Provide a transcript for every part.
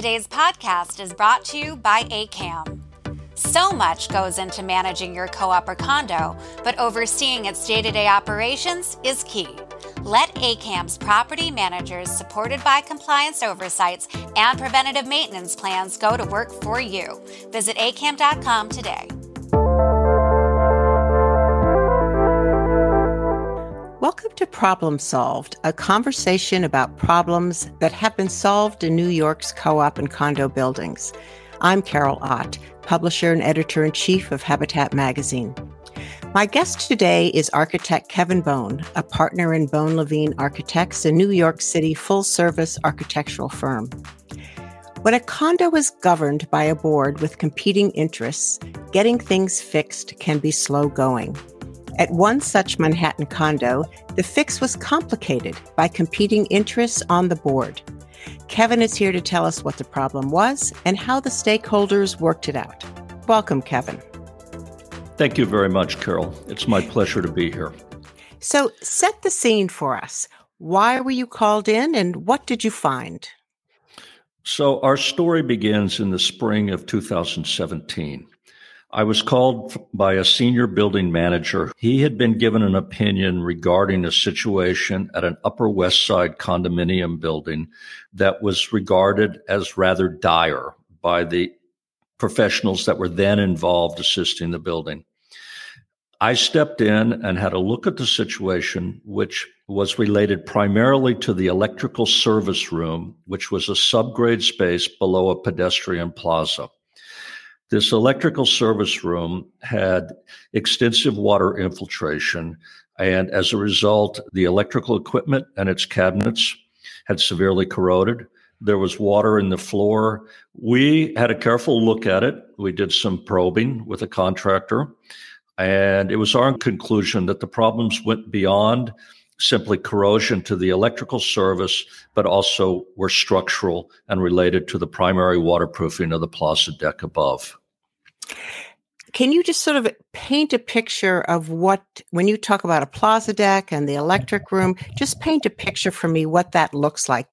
Today's podcast is brought to you by AKAM. So much goes into managing your co op or condo, but overseeing its day to day operations is key. Let AKAM's property managers, supported by compliance oversights and preventative maintenance plans, go to work for you. Visit akam.com today. Welcome to Problem Solved, a conversation about problems that have been solved in New York's co op and condo buildings. I'm Carol Ott, publisher and editor in chief of Habitat Magazine. My guest today is architect Kevin Bone, a partner in Bone Levine Architects, a New York City full service architectural firm. When a condo is governed by a board with competing interests, getting things fixed can be slow going. At one such Manhattan condo, the fix was complicated by competing interests on the board. Kevin is here to tell us what the problem was and how the stakeholders worked it out. Welcome, Kevin. Thank you very much, Carol. It's my pleasure to be here. So, set the scene for us. Why were you called in and what did you find? So, our story begins in the spring of 2017. I was called by a senior building manager. He had been given an opinion regarding a situation at an Upper West Side condominium building that was regarded as rather dire by the professionals that were then involved assisting the building. I stepped in and had a look at the situation, which was related primarily to the electrical service room, which was a subgrade space below a pedestrian plaza. This electrical service room had extensive water infiltration, and as a result, the electrical equipment and its cabinets had severely corroded. There was water in the floor. We had a careful look at it. We did some probing with a contractor, and it was our conclusion that the problems went beyond simply corrosion to the electrical service, but also were structural and related to the primary waterproofing of the plaza deck above. Can you just sort of paint a picture of what, when you talk about a plaza deck and the electric room, just paint a picture for me what that looks like?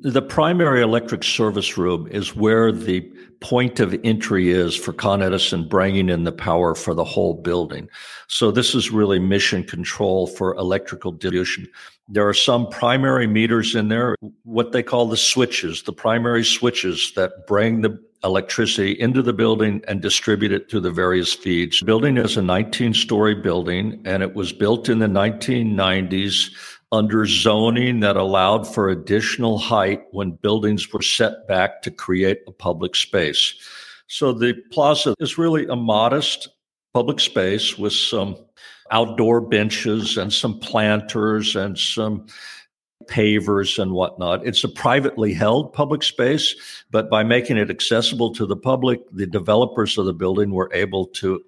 The primary electric service room is where the point of entry is for Con Edison bringing in the power for the whole building. So this is really mission control for electrical distribution. There are some primary meters in there, what they call the switches, the primary switches that bring the electricity into the building and distribute it to the various feeds. The building is a 19 story building and it was built in the 1990s under zoning that allowed for additional height when buildings were set back to create a public space. So the plaza is really a modest public space with some outdoor benches and some planters and some pavers and whatnot. It's a privately held public space, but by making it accessible to the public, the developers of the building were able to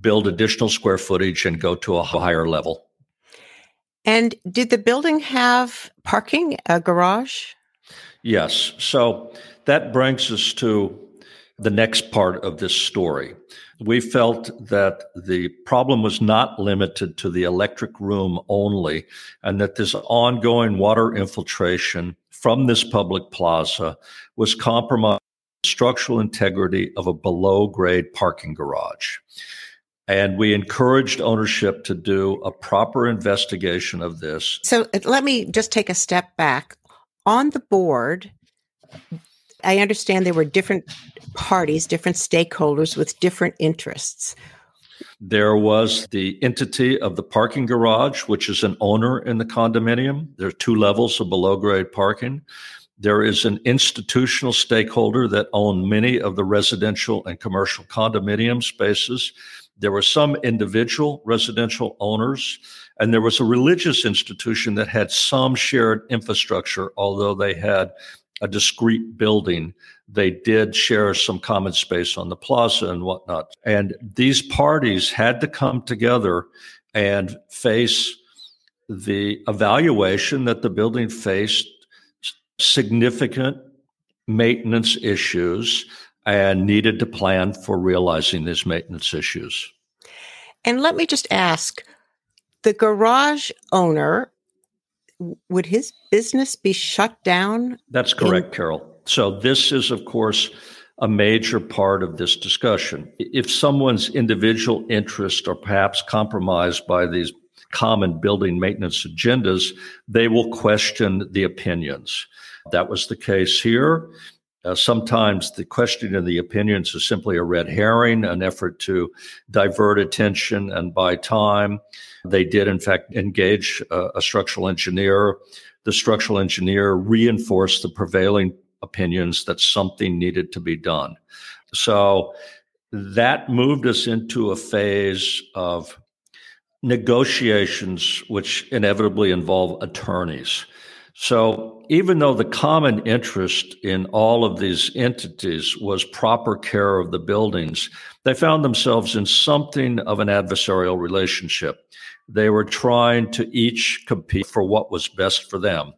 build additional square footage and go to a higher level. And did the building have parking, a garage? Yes. So that brings us to the next part of this story. We felt that the problem was not limited to the electric room only, and that this ongoing water infiltration from this public plaza was compromising the structural integrity of a below grade parking garage. And we encouraged ownership to do a proper investigation of this. So uh, let me just take a step back. On the board, I understand there were different parties, different stakeholders with different interests. There was the entity of the parking garage, which is an owner in the condominium. There are two levels of below grade parking. There is an institutional stakeholder that owned many of the residential and commercial condominium spaces. There were some individual residential owners, and there was a religious institution that had some shared infrastructure, although they had a discrete building. They did share some common space on the plaza and whatnot. And these parties had to come together and face the evaluation that the building faced significant maintenance issues and needed to plan for realizing these maintenance issues. And let me just ask the garage owner would his business be shut down? That's correct, in- Carol. So, this is, of course, a major part of this discussion. If someone's individual interests are perhaps compromised by these common building maintenance agendas, they will question the opinions. That was the case here. Uh, sometimes the questioning of the opinions is simply a red herring, an effort to divert attention and buy time. They did, in fact, engage a, a structural engineer. The structural engineer reinforced the prevailing opinions that something needed to be done. So that moved us into a phase of negotiations, which inevitably involve attorneys. So, even though the common interest in all of these entities was proper care of the buildings, they found themselves in something of an adversarial relationship. They were trying to each compete for what was best for them.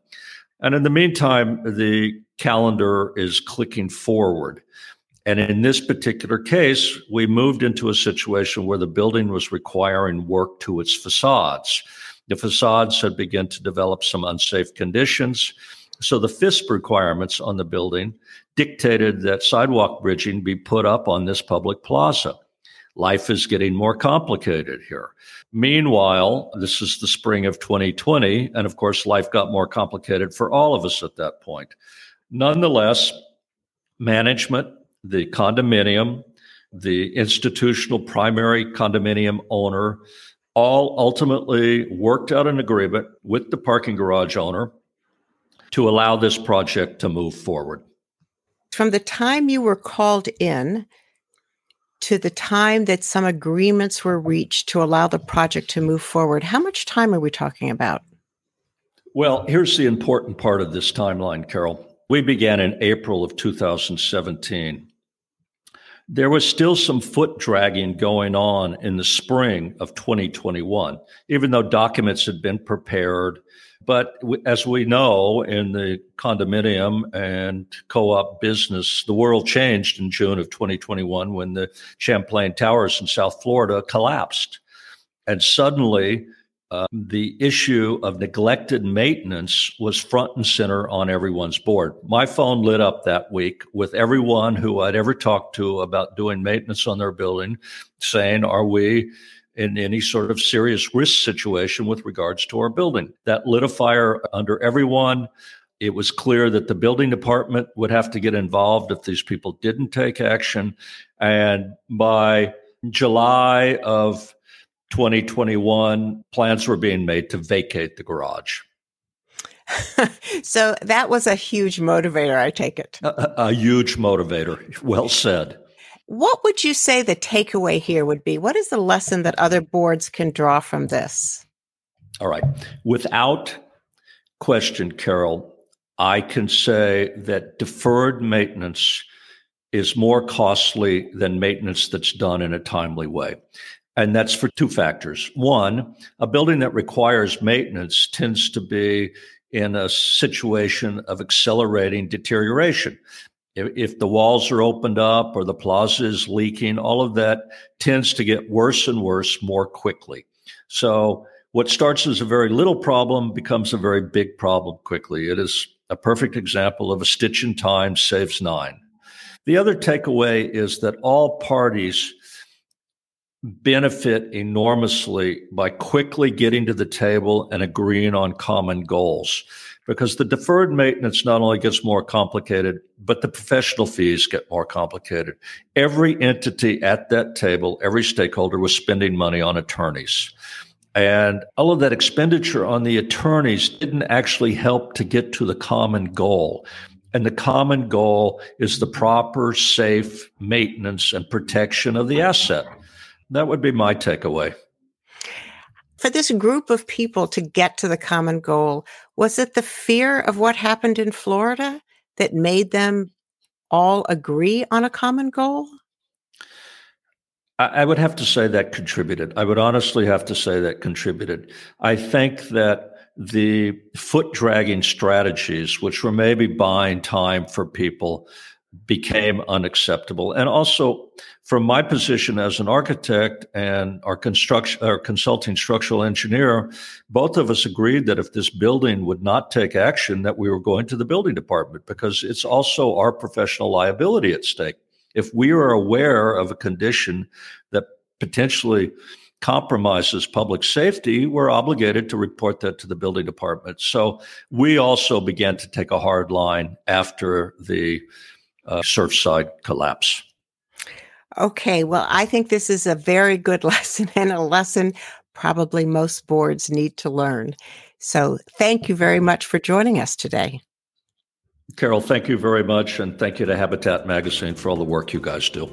And in the meantime, the calendar is clicking forward. And in this particular case, we moved into a situation where the building was requiring work to its facades. The facades had begun to develop some unsafe conditions. So the FISP requirements on the building dictated that sidewalk bridging be put up on this public plaza. Life is getting more complicated here. Meanwhile, this is the spring of 2020. And of course, life got more complicated for all of us at that point. Nonetheless, management, the condominium, the institutional primary condominium owner, all ultimately worked out an agreement with the parking garage owner to allow this project to move forward. From the time you were called in to the time that some agreements were reached to allow the project to move forward, how much time are we talking about? Well, here's the important part of this timeline, Carol. We began in April of 2017. There was still some foot dragging going on in the spring of 2021, even though documents had been prepared. But as we know in the condominium and co op business, the world changed in June of 2021 when the Champlain Towers in South Florida collapsed. And suddenly, uh, the issue of neglected maintenance was front and center on everyone's board. My phone lit up that week with everyone who I'd ever talked to about doing maintenance on their building saying, Are we in any sort of serious risk situation with regards to our building? That lit a fire under everyone. It was clear that the building department would have to get involved if these people didn't take action. And by July of 2021, plans were being made to vacate the garage. so that was a huge motivator, I take it. A, a, huge motivator. Well said. What would you say the takeaway here would be? What is the lesson that other boards can draw from this? All right. Without question, Carol, I can say that deferred maintenance is more costly than maintenance that's done in a timely way. And that's for two factors. One, a building that requires maintenance tends to be in a situation of accelerating deterioration. If, if, the walls are opened up or the plaza is leaking, all of that tends to get worse and worse more quickly. So, what starts as a very little problem becomes a very big problem quickly. It is a perfect example of a stitch in time saves nine. The other takeaway is that all parties benefit enormously by quickly getting to the table and agreeing on common goals. Because the deferred maintenance not only gets more complicated, but the professional fees get more complicated. Every entity at that table, every stakeholder was spending money on attorneys. And all of that expenditure on the attorneys didn't actually help to get to the common goal. And the common goal is the proper, safe maintenance and protection of the asset. That would be my takeaway. For this group of people to get to the common goal, was it the fear of what happened in Florida that made them all agree on a common goal? I would have to say that contributed. I would honestly have to say that contributed. I think that the foot dragging strategies, which were maybe buying time for people, became unacceptable. And also, from my position as an architect and our construction, our consulting structural engineer, both of us agreed that if this building would not take action, that we were going to the building department because it's also our professional liability at stake. If we are aware of a condition that potentially compromises public safety, we're obligated to report that to the building department. So we also began to take a hard line after the uh, Surfside collapse. Okay, well, I think this is a very good lesson and a lesson probably most boards need to learn. So thank you very much for joining us today. Carol, thank you very much. And thank you to Habitat Magazine for all the work you guys do.